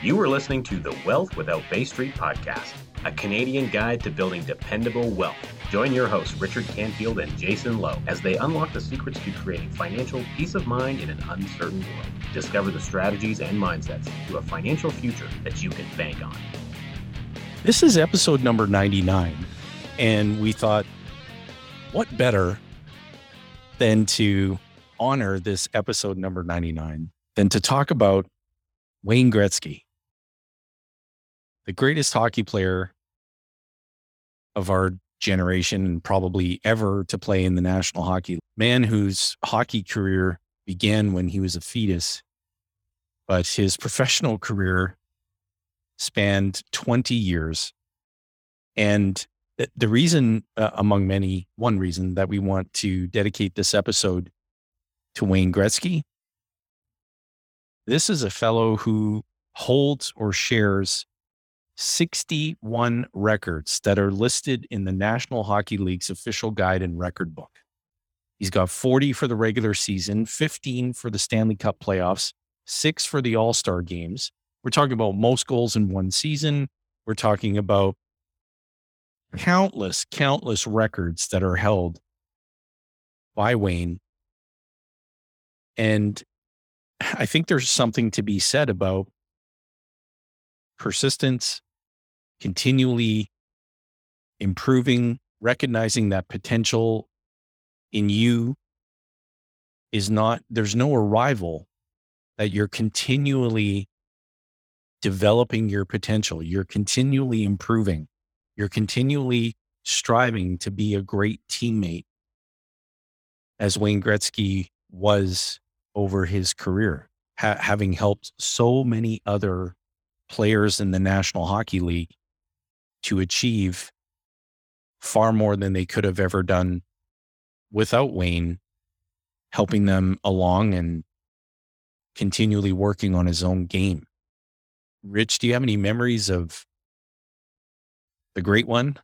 You are listening to the Wealth Without Bay Street podcast, a Canadian guide to building dependable wealth. Join your hosts, Richard Canfield and Jason Lowe, as they unlock the secrets to creating financial peace of mind in an uncertain world. Discover the strategies and mindsets to a financial future that you can bank on. This is episode number 99, and we thought, what better than to honor this episode number 99 than to talk about Wayne Gretzky? The greatest hockey player of our generation and probably ever to play in the National Hockey League. Man whose hockey career began when he was a fetus, but his professional career spanned 20 years. And the reason, uh, among many, one reason that we want to dedicate this episode to Wayne Gretzky, this is a fellow who holds or shares 61 records that are listed in the National Hockey League's official guide and record book. He's got 40 for the regular season, 15 for the Stanley Cup playoffs, six for the All Star games. We're talking about most goals in one season. We're talking about countless, countless records that are held by Wayne. And I think there's something to be said about persistence, continually improving, recognizing that potential in you is not, there's no arrival that you're continually developing your potential. You're continually improving. You're continually striving to be a great teammate as Wayne Gretzky was over his career, ha- having helped so many other players in the National Hockey League to achieve far more than they could have ever done without Wayne helping them along and continually working on his own game. Rich, do you have any memories of the great one?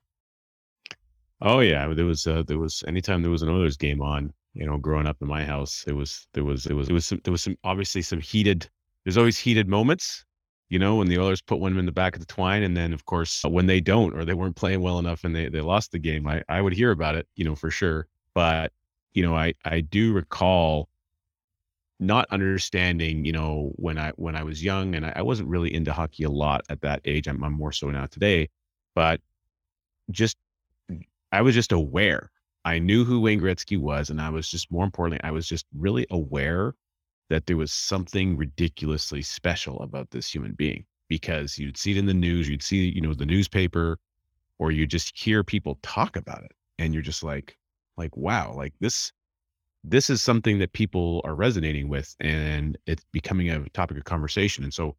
Oh yeah, there was uh, there was anytime there was an Oilers game on, you know, growing up in my house, it was there was it was it was some, there was some obviously some heated. There's always heated moments, you know, when the Oilers put one in the back of the twine. And then, of course, uh, when they don't or they weren't playing well enough and they, they lost the game, I, I would hear about it, you know, for sure. But, you know, I, I do recall not understanding, you know, when I when I was young and I, I wasn't really into hockey a lot at that age. I'm, I'm more so now today, but just I was just aware. I knew who Wayne Gretzky was, and I was just more importantly, I was just really aware that there was something ridiculously special about this human being because you'd see it in the news, you'd see, you know, the newspaper, or you just hear people talk about it. And you're just like, like, wow, like this, this is something that people are resonating with and it's becoming a topic of conversation. And so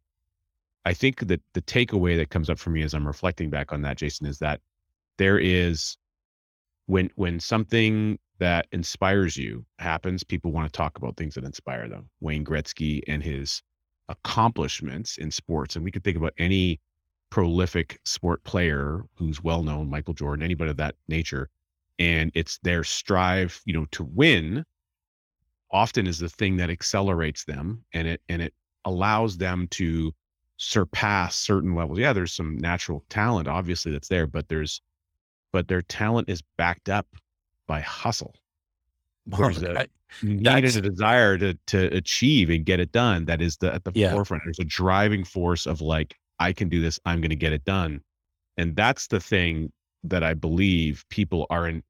I think that the takeaway that comes up for me as I'm reflecting back on that, Jason, is that there is when when something that inspires you happens, people want to talk about things that inspire them. Wayne Gretzky and his accomplishments in sports. And we could think about any prolific sport player who's well known, Michael Jordan, anybody of that nature. And it's their strive, you know, to win often is the thing that accelerates them and it and it allows them to surpass certain levels. Yeah, there's some natural talent, obviously, that's there, but there's but their talent is backed up by hustle. There's a need a desire to to achieve and get it done. That is the at the yeah. forefront. There's a driving force of like, I can do this, I'm gonna get it done. And that's the thing that I believe people are in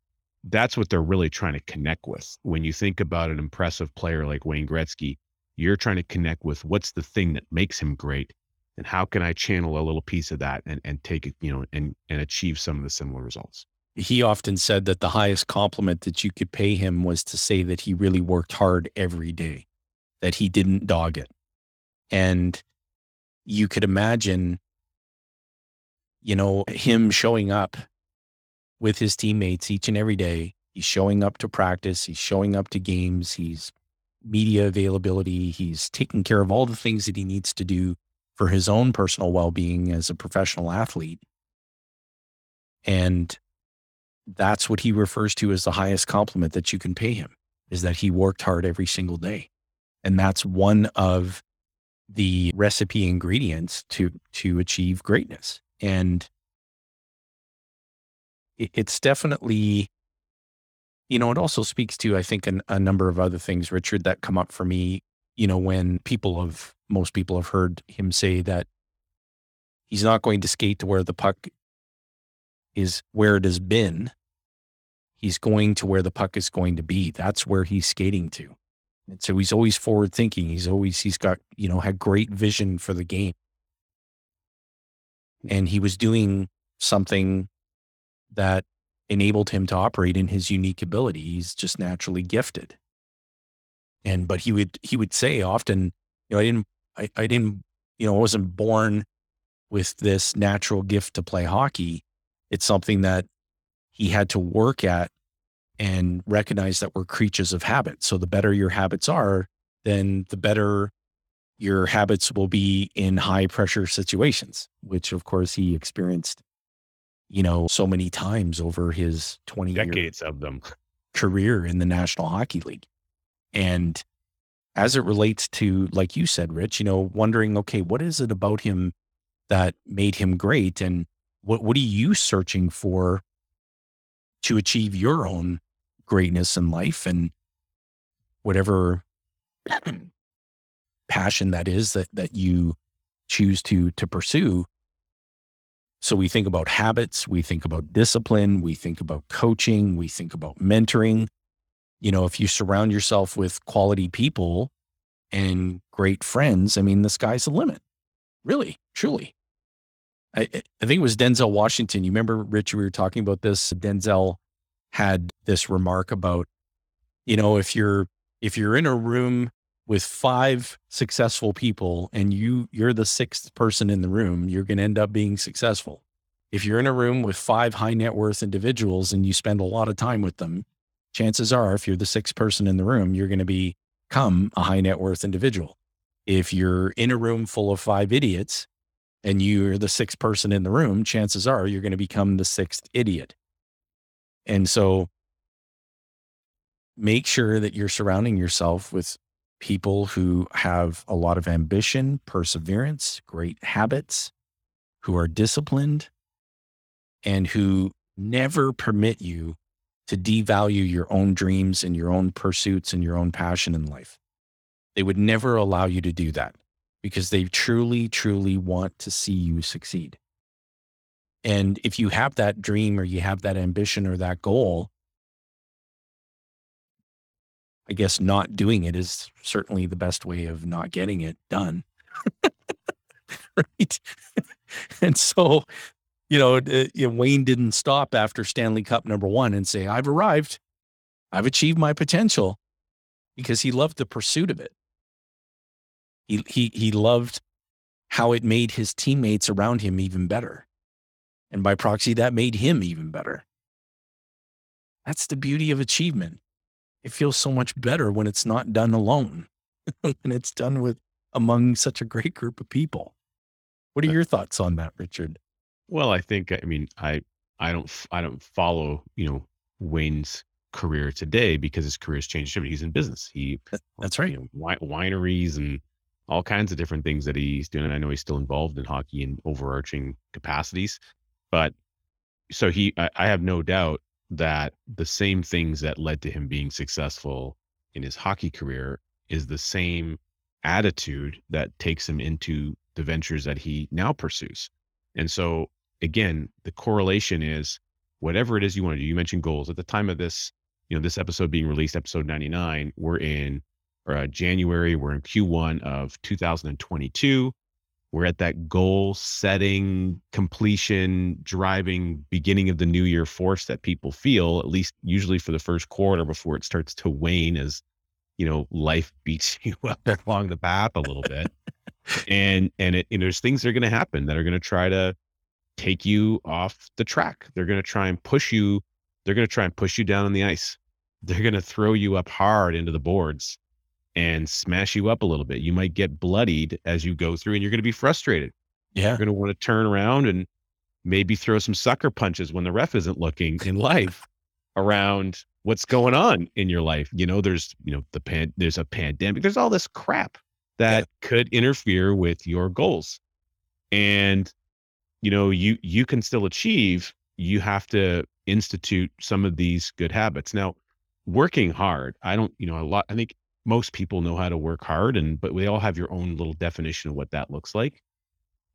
that's what they're really trying to connect with. When you think about an impressive player like Wayne Gretzky, you're trying to connect with what's the thing that makes him great and how can I channel a little piece of that and, and take it, you know, and, and achieve some of the similar results he often said that the highest compliment that you could pay him was to say that he really worked hard every day, that he didn't dog it. And you could imagine, you know, him showing up with his teammates each and every day. He's showing up to practice, he's showing up to games, he's media availability, he's taking care of all the things that he needs to do for his own personal well being as a professional athlete. And that's what he refers to as the highest compliment that you can pay him is that he worked hard every single day. And that's one of the recipe ingredients to to achieve greatness. And it, it's definitely, you know, it also speaks to, I think, an, a number of other things, Richard, that come up for me, you know, when people have, most people have heard him say that he's not going to skate to where the puck is where it has been. He's going to where the puck is going to be. That's where he's skating to. And so he's always forward thinking. He's always, he's got, you know, had great vision for the game. And he was doing something that enabled him to operate in his unique ability. He's just naturally gifted. And, but he would, he would say often, you know, I didn't, I, I didn't, you know, I wasn't born with this natural gift to play hockey. It's something that he had to work at and recognize that we're creatures of habit. So the better your habits are, then the better your habits will be in high pressure situations, which of course he experienced, you know, so many times over his 20 decades of them career in the National Hockey League. And as it relates to, like you said, Rich, you know, wondering, okay, what is it about him that made him great? And what, what are you searching for to achieve your own greatness in life and whatever passion that is that that you choose to to pursue? So we think about habits we think about discipline we think about coaching we think about mentoring. You know if you surround yourself with quality people and great friends i mean the sky's the limit. Really truly I, I think it was denzel washington you remember rich we were talking about this denzel had this remark about, you know, if you're if you're in a room with five successful people and you you're the sixth person in the room, you're going to end up being successful. If you're in a room with five high net worth individuals and you spend a lot of time with them, chances are if you're the sixth person in the room, you're going to become a high net worth individual. If you're in a room full of five idiots and you're the sixth person in the room, chances are you're going to become the sixth idiot. And so make sure that you're surrounding yourself with people who have a lot of ambition, perseverance, great habits, who are disciplined, and who never permit you to devalue your own dreams and your own pursuits and your own passion in life. They would never allow you to do that because they truly, truly want to see you succeed. And if you have that dream or you have that ambition or that goal, I guess not doing it is certainly the best way of not getting it done. right. and so, you know, uh, you know, Wayne didn't stop after Stanley Cup number one and say, I've arrived, I've achieved my potential because he loved the pursuit of it. He, he, he loved how it made his teammates around him even better. And by proxy, that made him even better. That's the beauty of achievement. It feels so much better when it's not done alone, when it's done with among such a great group of people. What are uh your thoughts on that, Richard? Well, I think I mean I I don't I don't follow you know Wayne's career today because his career has changed. He's in business. He that's right. You know, wineries and all kinds of different things that he's doing. And I know he's still involved in hockey in overarching capacities. But so he, I, I have no doubt that the same things that led to him being successful in his hockey career is the same attitude that takes him into the ventures that he now pursues. And so again, the correlation is whatever it is you want to do. You mentioned goals at the time of this, you know, this episode being released, episode 99, we're in uh, January, we're in Q1 of 2022 we're at that goal setting completion driving beginning of the new year force that people feel at least usually for the first quarter before it starts to wane as you know life beats you up along the path a little bit. And and it and there's things that are going to happen that are going to try to take you off the track. They're going to try and push you they're going to try and push you down on the ice. They're going to throw you up hard into the boards and smash you up a little bit. You might get bloodied as you go through and you're going to be frustrated. Yeah. You're going to want to turn around and maybe throw some sucker punches when the ref isn't looking in life around what's going on in your life. You know, there's, you know, the pan, there's a pandemic, there's all this crap that yeah. could interfere with your goals. And you know, you you can still achieve, you have to institute some of these good habits. Now, working hard, I don't, you know, a lot I think most people know how to work hard and but we all have your own little definition of what that looks like.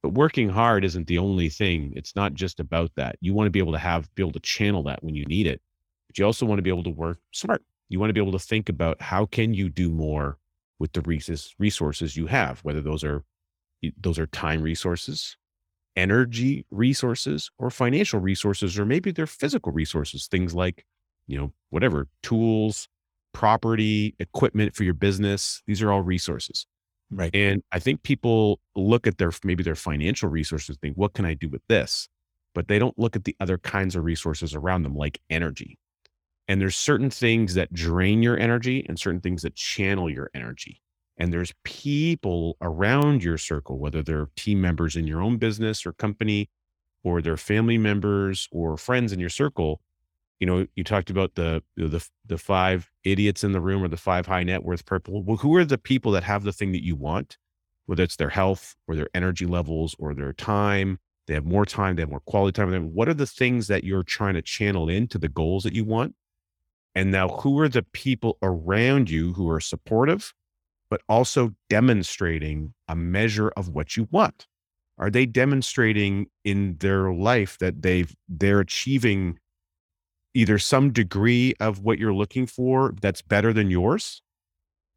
But working hard isn't the only thing. It's not just about that. You want to be able to have be able to channel that when you need it. But you also want to be able to work smart. You want to be able to think about how can you do more with the resources you have, whether those are those are time resources, energy resources, or financial resources, or maybe they're physical resources, things like, you know, whatever, tools, property, equipment for your business. These are all resources. Right. And I think people look at their maybe their financial resources, think, what can I do with this? But they don't look at the other kinds of resources around them, like energy. And there's certain things that drain your energy and certain things that channel your energy. And there's people around your circle, whether they're team members in your own business or company, or they're family members or friends in your circle. You know, you talked about the the the five idiots in the room or the five high net worth people. Well, who are the people that have the thing that you want, whether it's their health or their energy levels or their time? They have more time, they have more quality time. What are the things that you're trying to channel into the goals that you want? And now, who are the people around you who are supportive, but also demonstrating a measure of what you want? Are they demonstrating in their life that they've they're achieving either some degree of what you're looking for that's better than yours?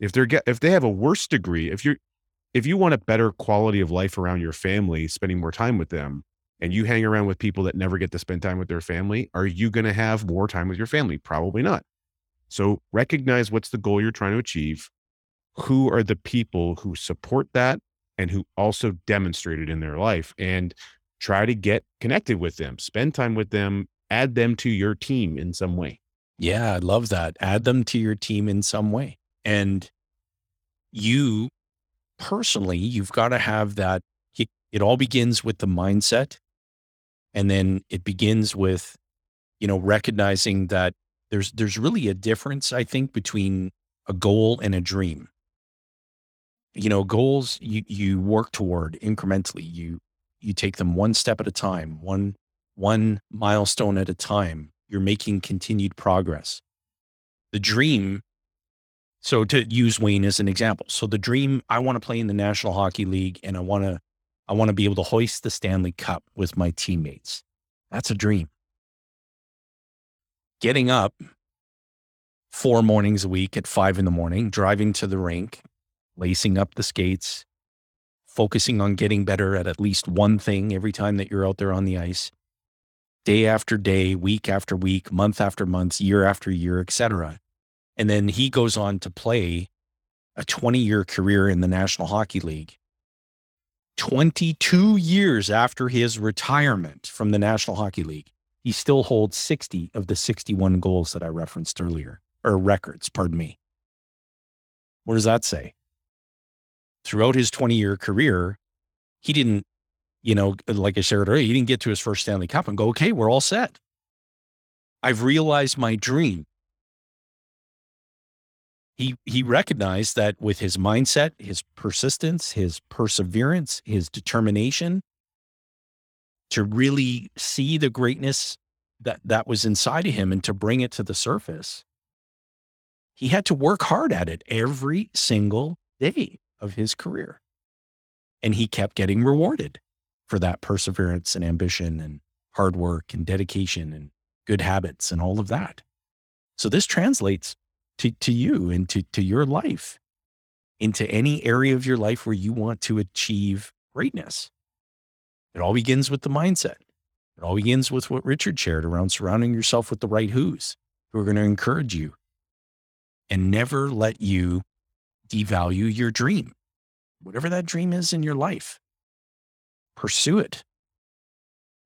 If they're get if they have a worse degree, if you're if you want a better quality of life around your family, spending more time with them, and you hang around with people that never get to spend time with their family, are you going to have more time with your family? Probably not. So recognize what's the goal you're trying to achieve. Who are the people who support that and who also demonstrate it in their life and try to get connected with them, spend time with them, add them to your team in some way. Yeah, I love that. Add them to your team in some way. And you personally, you've got to have that. It, all begins with the mindset and then it begins with you know recognizing that there's there's really a difference i think between a goal and a dream you know goals you you work toward incrementally you you take them one step at a time one one milestone at a time you're making continued progress. The dream so to use wayne as an example so the dream i want to play in the national hockey league and i want to i want to be able to hoist the stanley cup with my teammates. That's a dream. Getting up four mornings a week at five in the morning, driving to the rink, lacing up the skates, focusing on getting better at at least one thing every time that you're out there on the ice, day after day, week after week, month after month, year after year, etc. And then he goes on to play a 20 year career in the National Hockey League 22 years after his retirement from the National Hockey League, he still holds 60 of the 61 goals that I referenced earlier, or records, pardon me. What does that say? Throughout his 20 year career, he didn't, you know, like I shared earlier, he didn't get to his first Stanley Cup and go, okay, we're all set. I've realized my dream he he recognized that with his mindset, his persistence, his perseverance, his determination to really see the greatness that that was inside of him and to bring it to the surface. He had to work hard at it every single day of his career. And he kept getting rewarded for that perseverance and ambition and hard work and dedication and good habits and all of that. So this translates to, to you and to, to your life, into any area of your life where you want to achieve greatness. It all begins with the mindset. It all begins with what Richard shared around surrounding yourself with the right who's who are going to encourage you and never let you devalue your dream. Whatever that dream is in your life, pursue it.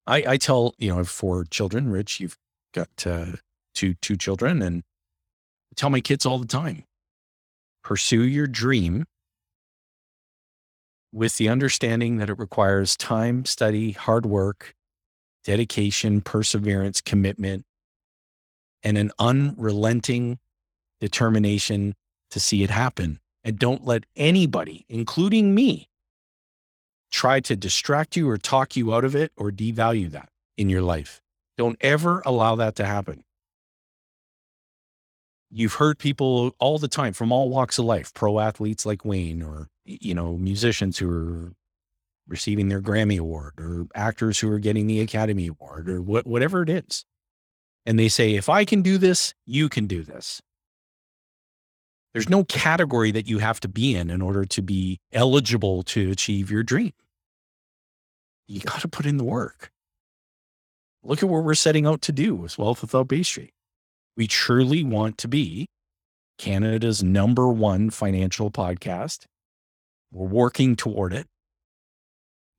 I, I tell, you know, I have four children, Rich, you've got uh, two, two children and tell my kids all the time pursue your dream with the understanding that it requires time, study, hard work, dedication, perseverance, commitment, and an unrelenting determination to see it happen And don't let anybody, including me, try to distract you or talk you out of it or devalue that in your life. Don't ever allow that to happen. You've heard people all the time from all walks of life, pro athletes like Wayne or you know, musicians who are receiving their Grammy award or actors who are getting the Academy Award or what, whatever it is. And they say, if I can do this, you can do this. There's no category that you have to be in in order to be eligible to achieve your dream. You got to put in the work. Look at what we're setting out to do with Wealth Without Bay Street. We truly want to be Canada's number one financial podcast. We're working toward it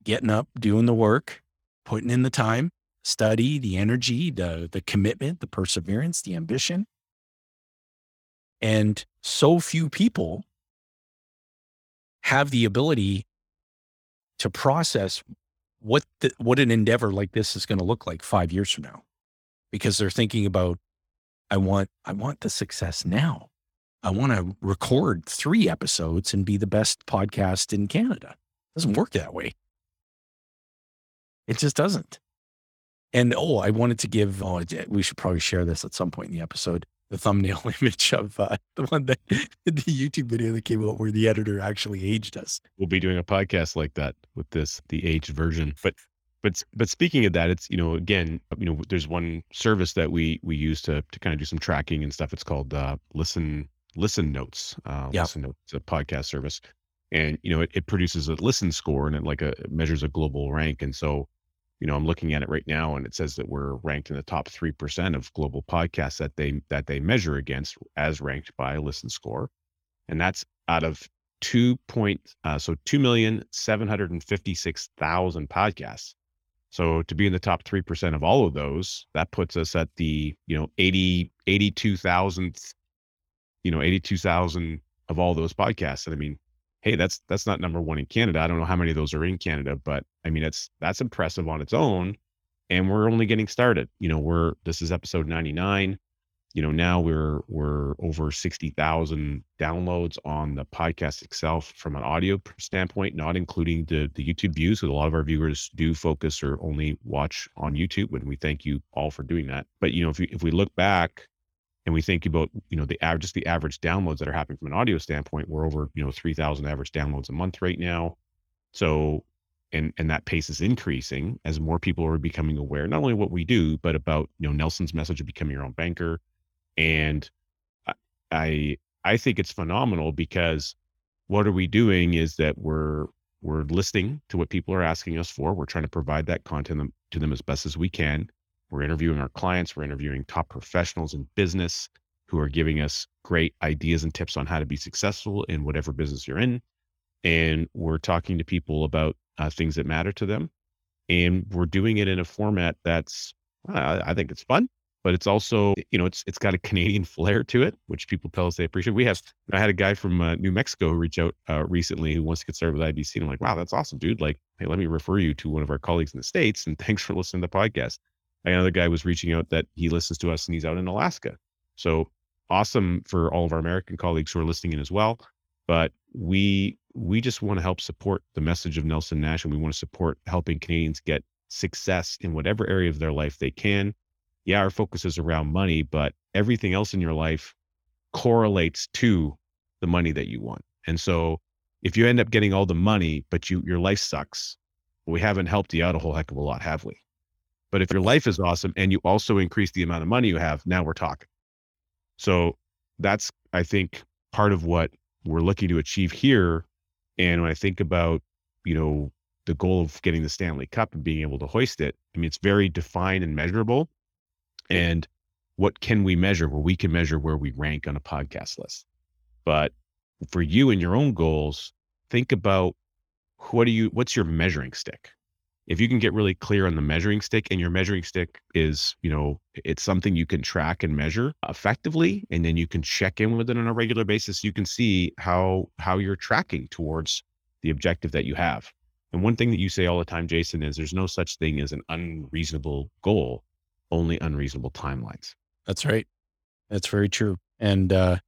getting up, doing the work, putting in the time, study, the energy, the, the commitment, the perseverance, the ambition. And so few people have the ability to process what the, what an endeavor like this is going to look like 5 years from now because they're thinking about I want I want the success now. I want to record 3 episodes and be the best podcast in Canada. It doesn't work that way. It just doesn't. And oh, I wanted to give, oh, we should probably share this at some point in the episode the thumbnail image of uh, the one that the YouTube video that came out where the editor actually aged us. We'll be doing a podcast like that with this, the aged version. But but but speaking of that, it's you know again you know there's one service that we we use to to kind of do some tracking and stuff. It's called uh, Listen Listen Notes. Uh, yeah. Listen Notes, a podcast service, and you know it, it produces a listen score and it like a it measures a global rank. And so you know, I'm looking at it right now and it says that we're ranked in the top 3% of global podcasts that they that they measure against as ranked by Listen Score. And that's out of 2 point uh, so 2,756,000 podcasts. So to be in the top 3% of all of those, that puts us at the, you know, 80 82,000th you know, 82,000 of all those podcasts. And I mean, hey, that's that's not number one in Canada. I don't know how many of those are in Canada, but I mean, it's that's impressive on its own. And we're only getting started. You know, we're this is episode 99. You know, now we're we're over 60,000 downloads on the podcast itself from an audio standpoint, not including the the YouTube views. Because a lot of our viewers do focus or only watch on YouTube, and we thank you all for doing that. But you know, if we if we look back and we think about you know the average just the average downloads that are happening from an audio standpoint we're over you know 3000 average downloads a month right now. So and and that pace is increasing as more people are becoming aware not only what we do but about you know nelson's message of becoming your own banker. And i i think it's phenomenal because what are we doing is that we're we're listening to what people are asking us for. We're trying to provide that content to them as best as we can we're interviewing our clients, we're interviewing top professionals in business who are giving us great ideas and tips on how to be successful in whatever business you're in. And we're talking to people about uh, things that matter to them. And we're doing it in a format that's, uh, I think it's fun, but it's also, you know, it's it's got a Canadian flair to it, which people tell us they appreciate. We have, I had a guy from uh, New Mexico who reach out uh, recently who wants to get started with IBC. And I'm like, wow, that's awesome, dude. Like, hey, let me refer you to one of our colleagues in the States. And thanks for listening to the podcast another guy was reaching out that he listens to us and he's out in Alaska. So awesome for all of our American colleagues who are listening in as well. But we we just want to help support the message of Nelson Nash and we want to support helping Canadians get success in whatever area of their life they can. Yeah, our focus is around money, but everything else in your life correlates to the money that you want. And so if you end up getting all the money, but you your life sucks, we haven't helped you out a whole heck of a lot, have we? But if your life is awesome and you also increase the amount of money you have, now we're talking. So that's, I think, part of what we're looking to achieve here. And when I think about, you know, the goal of getting the Stanley Cup and being able to hoist it, I mean, it's very defined and measurable. And what can we measure? Well, we can measure where we rank on a podcast list. But for you and your own goals, think about what do you, what's your measuring stick? If you can get really clear on the measuring stick and your measuring stick is you know it's something you can track and measure effectively and then you can check in with it on a regular basis you can see how how you're tracking towards the objective that you have. And one thing that you say all the time jason is there's no such thing as an unreasonable goal only unreasonable timelines. That's right. That's very true. And uh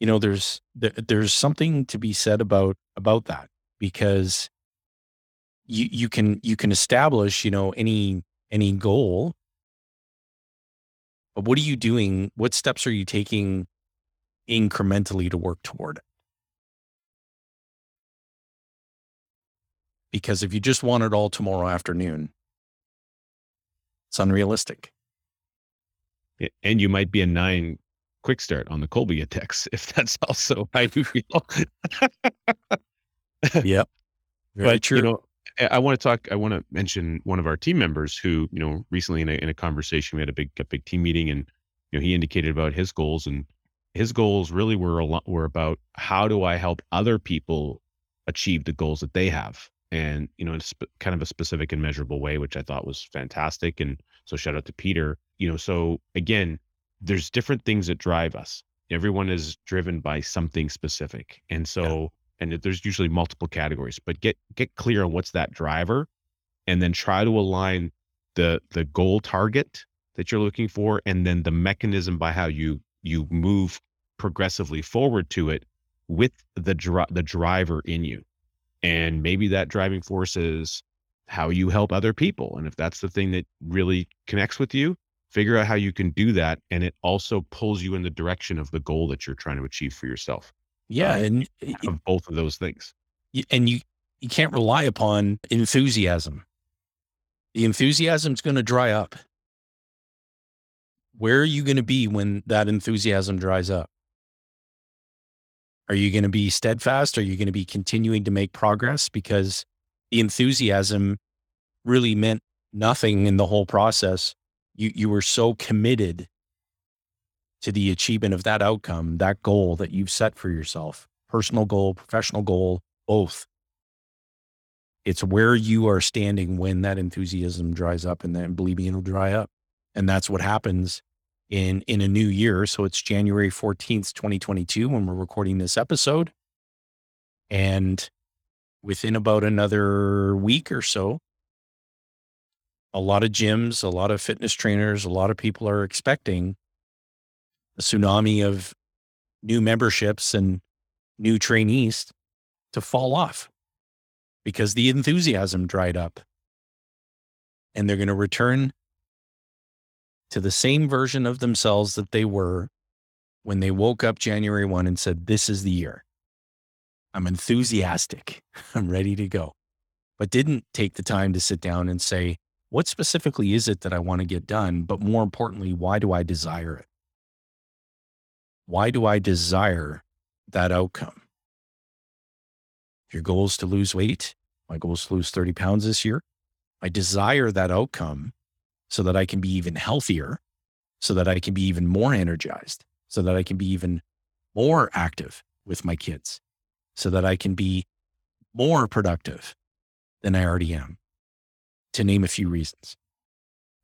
you know, there's there, there's something to be said about about that because you you can you can establish, you know, any any goal but what are you doing? What steps are you taking incrementally to work toward it? Because if you just want it all tomorrow afternoon, it's unrealistic. And you might be a nine quick start on the Kolbe index if that's also how you feel. yep. Very but true. you know, I want to talk. I want to mention one of our team members who, you know, recently in a, in a conversation, we had a big, a big team meeting, and you know, he indicated about his goals, and his goals really were a lot were about how do I help other people achieve the goals that they have, and you know, in sp- kind of a specific and measurable way, which I thought was fantastic. And so, shout out to Peter. You know, so again, there's different things that drive us. Everyone is driven by something specific, and so. Yeah and there's usually multiple categories but get get clear on what's that driver and then try to align the the goal target that you're looking for and then the mechanism by how you you move progressively forward to it with the dri- the driver in you. And maybe that driving force is how you help other people and if that's the thing that really connects with you figure out how you can do that and it also pulls you in the direction of the goal that you're trying to achieve for yourself yeah, uh, and of both of those things. And you you can't rely upon enthusiasm. The enthusiasm's going to dry up. Where are you going to be when that enthusiasm dries up? Are you going to be steadfast? Are you going to be continuing to make progress because the enthusiasm really meant nothing in the whole process? You you were so committed to the achievement of that outcome, that goal that you've set for yourself, personal goal, professional goal, both. It's where you are standing when that enthusiasm dries up and then believe me, it'll dry up. And that's what happens in in a new year. So it's January 14th, 2022 when we're recording this episode. And within about another week or so, a lot of gyms, a lot of fitness trainers, a lot of people are expecting a tsunami of new memberships and new trainees to fall off because the enthusiasm dried up. And they're going to return to the same version of themselves that they were when they woke up January 1 and said, This is the year. I'm enthusiastic. I'm ready to go. But didn't take the time to sit down and say, What specifically is it that I want to get done? But more importantly, why do I desire it? Why do I desire that outcome? Your goal is to lose weight, my goal is to lose 30 pounds this year. I desire that outcome so that I can be even healthier, so that I can be even more energized, so that I can be even more active with my kids, so that I can be more productive than I already am, to name a few reasons.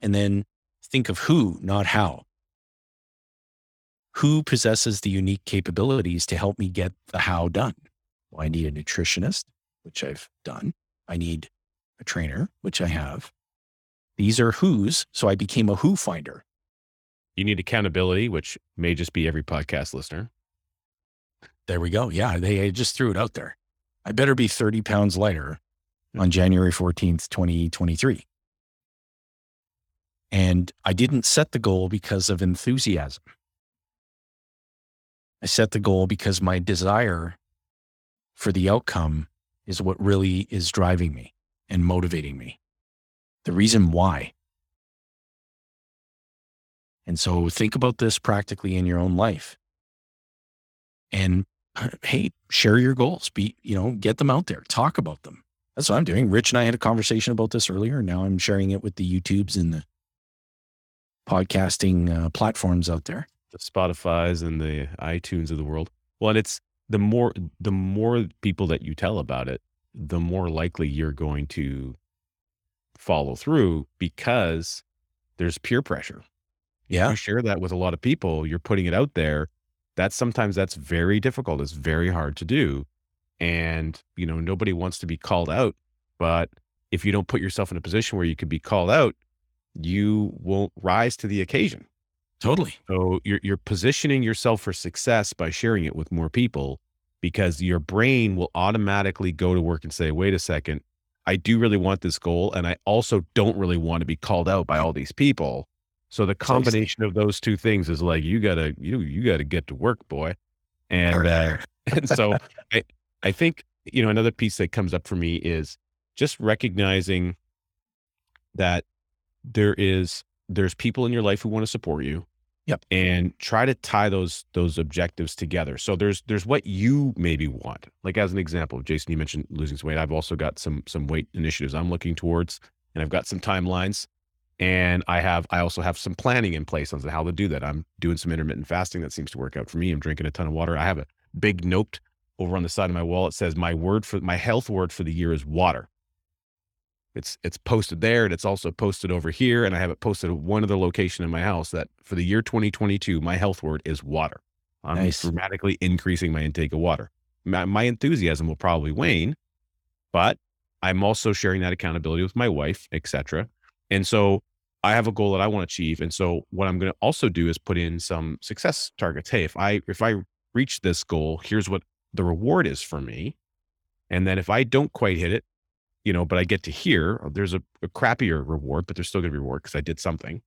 And then think of who, not how who possesses the unique capabilities to help me get the how done? Well, I need a nutritionist, which I've done. I need a trainer, which I have. These are who's. So I became a who finder. You need accountability, which may just be every podcast listener. There we go. Yeah, they just threw it out there. I better be 30 pounds lighter hmm. on January 14th, 2023. And I didn't set the goal because of enthusiasm. I set the goal because my desire for the outcome is what really is driving me and motivating me. The reason why. And so think about this practically in your own life. And hey, share your goals. Be, you know, get them out there. Talk about them. That's what I'm doing. Rich and I had a conversation about this earlier. Now I'm sharing it with the YouTubes and the podcasting uh, platforms out there the Spotify's and the iTunes of the world. Well, and it's the more the more people that you tell about it, the more likely you're going to follow through because there's peer pressure. Yeah. you share that with a lot of people, you're putting it out there. That's sometimes that's very difficult. It's very hard to do. And, you know, nobody wants to be called out. But if you don't put yourself in a position where you could be called out, you won't rise to the occasion. Totally. So you're you're positioning yourself for success by sharing it with more people because your brain will automatically go to work and say, "Wait a second, I do really want this goal and I also don't really want to be called out by all these people." So the combination of those two things is like you got to you you got to get to work, boy. And uh, and so I I think, you know, another piece that comes up for me is just recognizing that there is there's people in your life who want to support you Yep. and try to tie those those objectives together. So there's there's what you maybe want. Like as an example, Jason, you mentioned losing some weight. I've also got some some weight initiatives I'm looking towards, and I've got some timelines. And I have I also have some planning in place on how to do that. I'm doing some intermittent fasting that seems to work out for me. I'm drinking a ton of water. I have a big note over on the side of my wall. It says my word for my health word for the year is water. It's it's posted there and it's also posted over here. And I have it posted at one other location in my house that for the year 2022, my health word is water. I'm Nice. dramatically increasing my intake of water. My, my enthusiasm will probably wane, but I'm also sharing that accountability with my wife, etc. And so I have a goal that I want to achieve. And so what I'm going to also do is put in some success targets. Hey, if I if I reach this goal, here's what the reward is for me. And then if I don't quite hit it, you know, but I get to here, there's a, a crappier reward, but there's still going to be reward because I did something.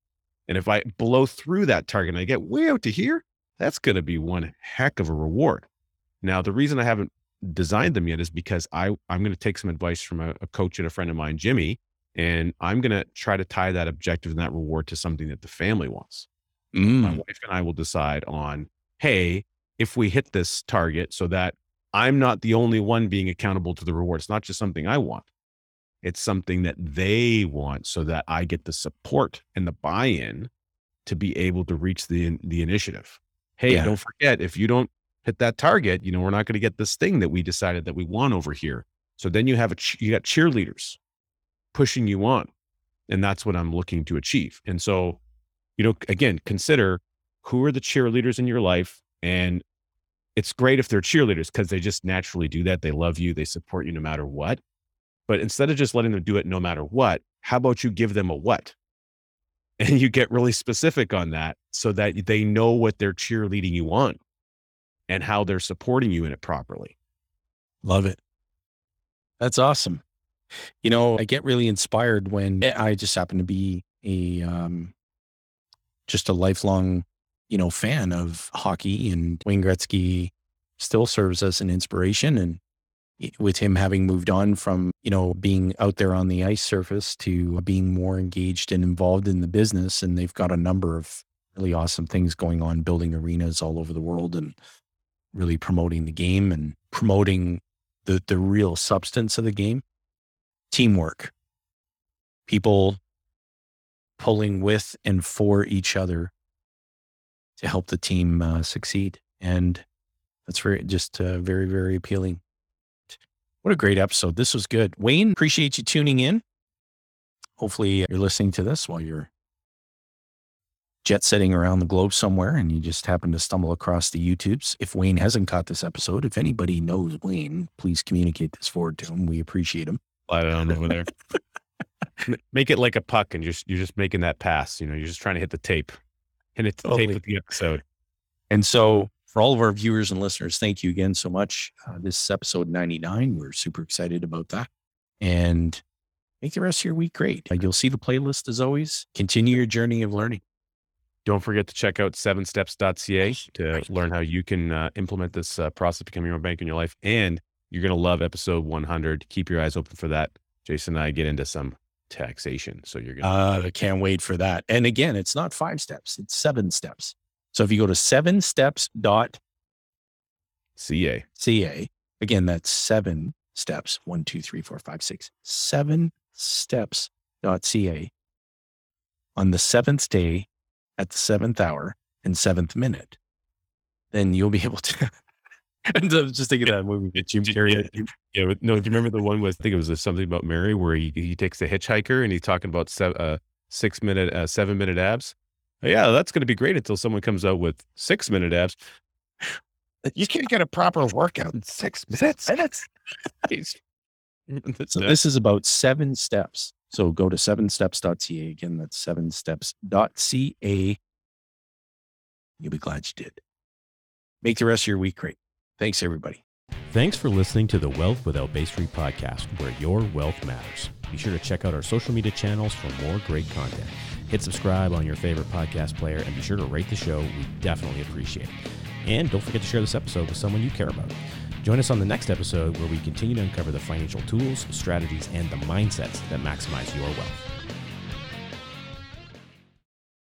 And if I blow through that target and I get way out to here, that's going to be one heck of a reward. Now, the reason I haven't designed them yet is because I I'm going to take some advice from a, a coach and a friend of mine, Jimmy, and I'm going to try to tie that objective and that reward to something that the family wants my Mm, wife and I will decide on, hey, if we hit this target so that I'm not the only one being accountable to the reward. It's not just something I want. It's something that they want so that I get the support and the buy-in to be able to reach the the initiative. Hey, Yeah. don't forget if you don't hit that target, you know, we're not going to get this thing that we decided that we want over here. So then you have a you got cheerleaders pushing you on. And that's what I'm looking to achieve. And so you know, again, consider who are the cheerleaders in your life. And it's great if they're cheerleaders because they just naturally do that. They love you, they support you no matter what. But instead of just letting them do it no matter what, how about you give them a what? And you get really specific on that so that they know what they're cheerleading you on and how they're supporting you in it properly. love it. That's awesome. You know, I get really inspired when I just happen to be a um, just a lifelong, you know, fan of hockey and Wayne Gretzky still serves as an inspiration and with him having moved on from, you know, being out there on the ice surface to being more engaged and involved in the business and they've got a number of really awesome things going on building arenas all over the world and really promoting the game and promoting the the real substance of the game. Teamwork. People pulling with and for each other to help the team uh, succeed. And that's very just uh, very very appealing what a great episode this was good wayne appreciate you tuning in hopefully uh, you're listening to this while you're jet setting around the globe somewhere and you just happen to stumble across the YouTubes. If Wayne hasn't caught this episode, if anybody knows Wayne, please communicate this forward to him. We appreciate him. Slide it on over there. Make it like a puck and you're, just- you're just making that pass. You know, you're just trying to hit the tape. Hit it to the Totally. tape with the episode. And so, for all of our viewers and listeners, thank you again so much. Uh, this is episode 99. We're super excited about that. And make the rest of your week great. Uh, you'll see the playlist as always. Continue your journey of learning. Don't forget to check out sevensteps.ca to learn how you can uh, implement this uh, process of becoming your own bank in your life. And you're going to love episode 100. Keep your eyes open for that. Jason and I get into some taxation. So you're going to, Uh, I can't wait for that. And again, it's not five steps, it's seven steps. So if you go to seven steps.ca, CA. again, that's seven steps one, two, three, four, five, six, seven steps.ca on the seventh day at the seventh hour and seventh minute, then you'll be able to. and I was just thinking of that movie with Jim Carrey. Yeah. but No, do you remember the one with, I think it was uh, something about Mary where he, he takes a hitchhiker and he's talking about se- uh, six minute, uh, seven minute abs. Yeah, that's going to be great until someone comes out with six minute abs. You can't get a proper workout in six minutes. Minutes. So this is about seven steps. So go to sevensteps.ca. Again, that's sevensteps.ca. You'll be glad you did. Make the rest of your week great. Thanks, everybody. Thanks for listening to the Wealth Without Bay Street podcast, where your wealth matters. Be sure to check out our social media channels for more great content. Hit subscribe on your favorite podcast player and be sure to rate the show. We definitely appreciate it. And don't forget to share this episode with someone you care about. Join us on the next episode where we continue to uncover the financial tools, strategies, and the mindsets that maximize your wealth.